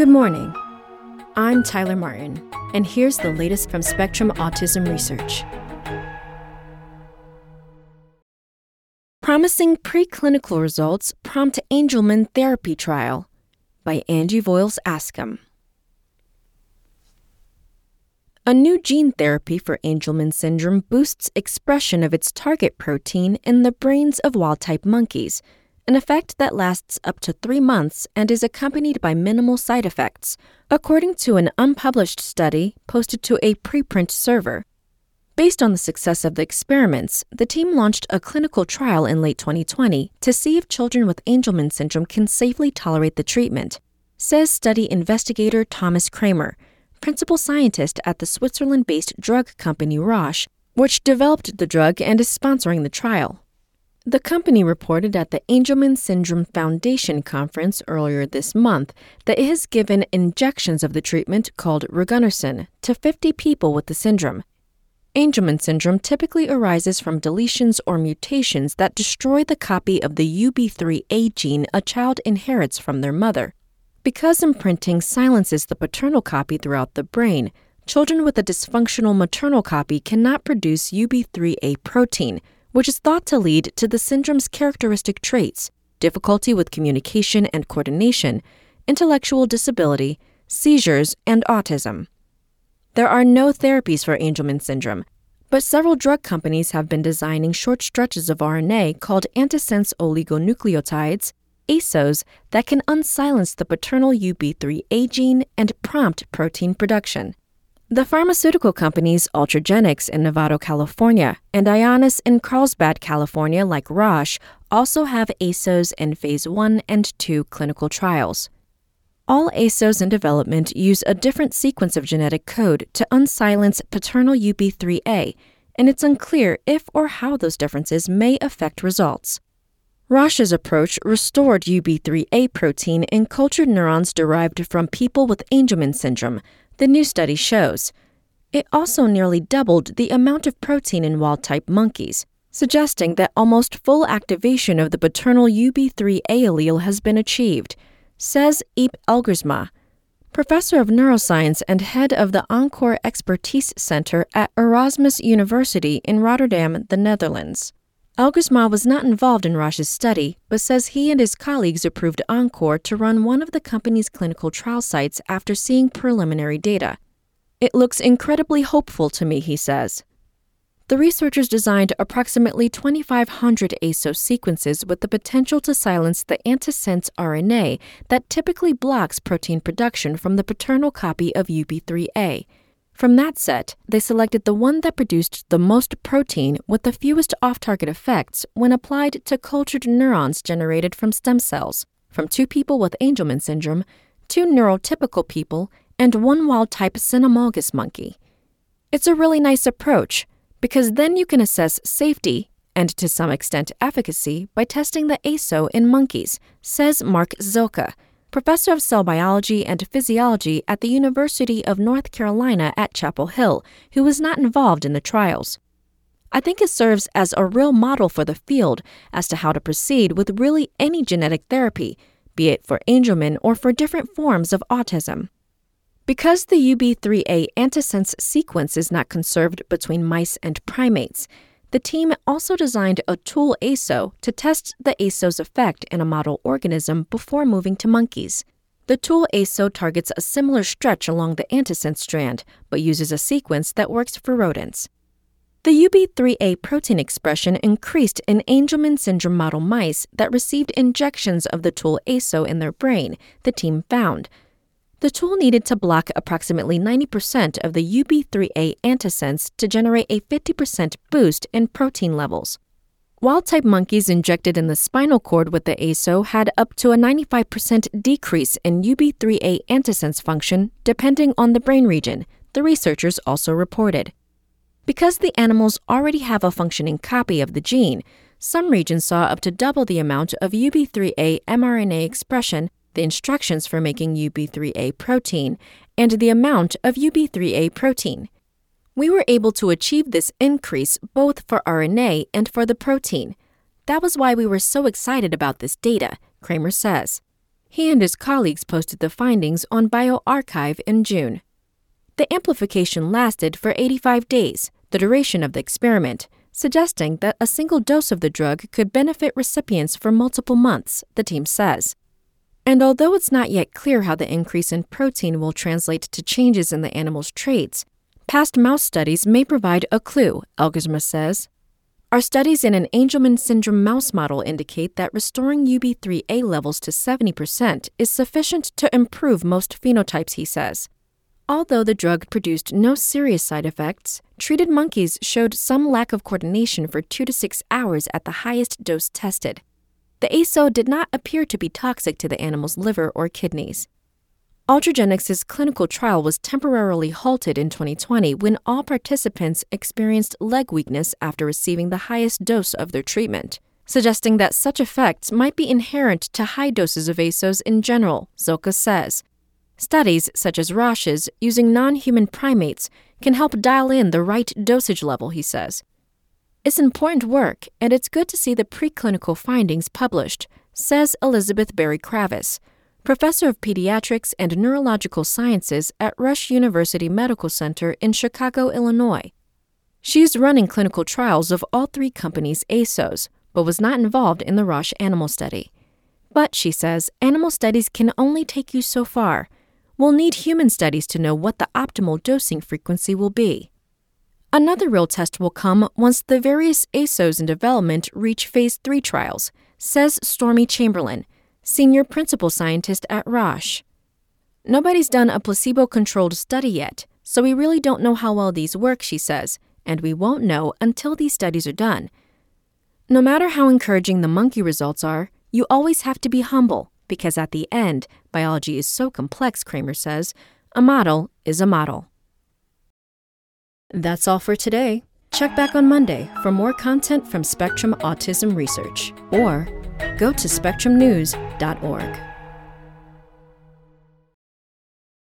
Good morning. I'm Tyler Martin, and here's the latest from Spectrum Autism Research. Promising Preclinical Results Prompt Angelman Therapy Trial by Angie Voyles Askham. A new gene therapy for Angelman syndrome boosts expression of its target protein in the brains of wild type monkeys, an effect that lasts up to three months and is accompanied by minimal side effects, according to an unpublished study posted to a preprint server. Based on the success of the experiments, the team launched a clinical trial in late 2020 to see if children with Angelman syndrome can safely tolerate the treatment, says study investigator Thomas Kremer, principal scientist at the Switzerland based drug company Roche, which developed the drug and is sponsoring the trial. The company reported at the Angelman Syndrome Foundation conference earlier this month that it has given injections of the treatment called Rugonersen to 50 people with the syndrome. Angelman syndrome typically arises from deletions or mutations that destroy the copy of the UBE3A gene a child inherits from their mother. Because imprinting silences the paternal copy throughout the brain, children with a dysfunctional maternal copy cannot produce UBE3A protein, which is thought to lead to the syndrome's characteristic traits difficulty with communication and coordination, intellectual disability, seizures, and autism. There are no therapies for Angelman syndrome, but several drug companies have been designing short stretches of RNA called antisense oligonucleotides, ASOs, that can unsilence the paternal UBE3A gene and prompt protein production. The pharmaceutical companies Ultragenyx in Novato, California, and Ionis in Carlsbad, California, like Roche, also have ASOs in phase 1 and 2 clinical trials. All ASOs in development use a different sequence of genetic code to unsilence paternal UBE3A, and it's unclear if or how those differences may affect results. Roche's approach restored UBE3A protein in cultured neurons derived from people with Angelman syndrome, the new study shows. It also nearly doubled the amount of protein in wild type monkeys, suggesting that almost full activation of the paternal UBE3A allele has been achieved says Ype Elgersma, professor of neuroscience and head of the Encore Expertise Center at Erasmus University in Rotterdam, the Netherlands. Elgersma was not involved in Roche's study, but says he and his colleagues approved Encore to run one of the company's clinical trial sites after seeing preliminary data. It looks incredibly hopeful to me, he says. The researchers designed approximately 2,500 ASO sequences with the potential to silence the antisense RNA that typically blocks protein production from the paternal copy of UBE3A. From that set, they selected the one that produced the most protein with the fewest off target effects when applied to cultured neurons generated from stem cells from two people with Angelman syndrome, two neurotypical people, and one wild type cynomolgus monkey. It's a really nice approach because then you can assess safety and to some extent efficacy by testing the ASO in monkeys, says Mark Zylka, professor of cell biology and physiology at the University of North Carolina at Chapel Hill, who was not involved in the trials. I think it serves as a real model for the field as to how to proceed with really any genetic therapy, be it for Angelman or for different forms of autism. Because the UBE3A antisense sequence is not conserved between mice and primates, the team also designed a tool ASO to test the ASO's effect in a model organism before moving to monkeys. The tool ASO targets a similar stretch along the antisense strand, but uses a sequence that works for rodents. The UBE3A protein expression increased in Angelman syndrome model mice that received injections of the tool ASO in their brain, the team found, the tool needed to block approximately 90% of the UBE3A antisense to generate a 50% boost in protein levels. Wild type monkeys injected in the spinal cord with the ASO had up to a 95% decrease in UBE3A antisense function depending on the brain region, the researchers also reported. Because the animals already have a functioning copy of the gene, some regions saw up to double the amount of UBE3A mRNA expression the instructions for making UBE3A protein, and the amount of UBE3A protein. We were able to achieve this increase both for RNA and for the protein. That was why we were so excited about this data, Kremer says. He and his colleagues posted the findings on bioRxiv in June. The amplification lasted for 85 days, the duration of the experiment, suggesting that a single dose of the drug could benefit recipients for multiple months, the team says. And although it's not yet clear how the increase in protein will translate to changes in the animal's traits, past mouse studies may provide a clue, Elgersma says. Our studies in an Angelman syndrome mouse model indicate that restoring UBE3A levels to 70% is sufficient to improve most phenotypes, he says. Although the drug produced no serious side effects, treated monkeys showed some lack of coordination for two to six hours at the highest dose tested. The ASO did not appear to be toxic to the animal's liver or kidneys. Ultragenyx's clinical trial was temporarily halted in 2020 when all participants experienced leg weakness after receiving the highest dose of their treatment, suggesting that such effects might be inherent to high doses of ASOs in general, Zylka says. Studies, such as Roche's, using non human primates, can help dial in the right dosage level, he says. It's important work, and it's good to see the preclinical findings published, says Elizabeth Berry Kravis professor of pediatrics and neurological sciences at Rush University Medical Center in Chicago, Illinois. She's running clinical trials of all three companies' ASOs, but was not involved in the Roche animal study. But, she says, animal studies can only take you so far. We'll need human studies to know what the optimal dosing frequency will be. Another real test will come once the various ASOs in development reach phase 3 trials, says Stormy Chamberlain, senior principal scientist at Roche. Nobody's done a placebo controlled study yet, so we really don't know how well these work, she says, and we won't know until these studies are done. No matter how encouraging the monkey results are, you always have to be humble, because at the end, biology is so complex, Kremer says, a model is a model. That's all for today. Check back on Monday for more content from Spectrum Autism Research or go to spectrumnews.org.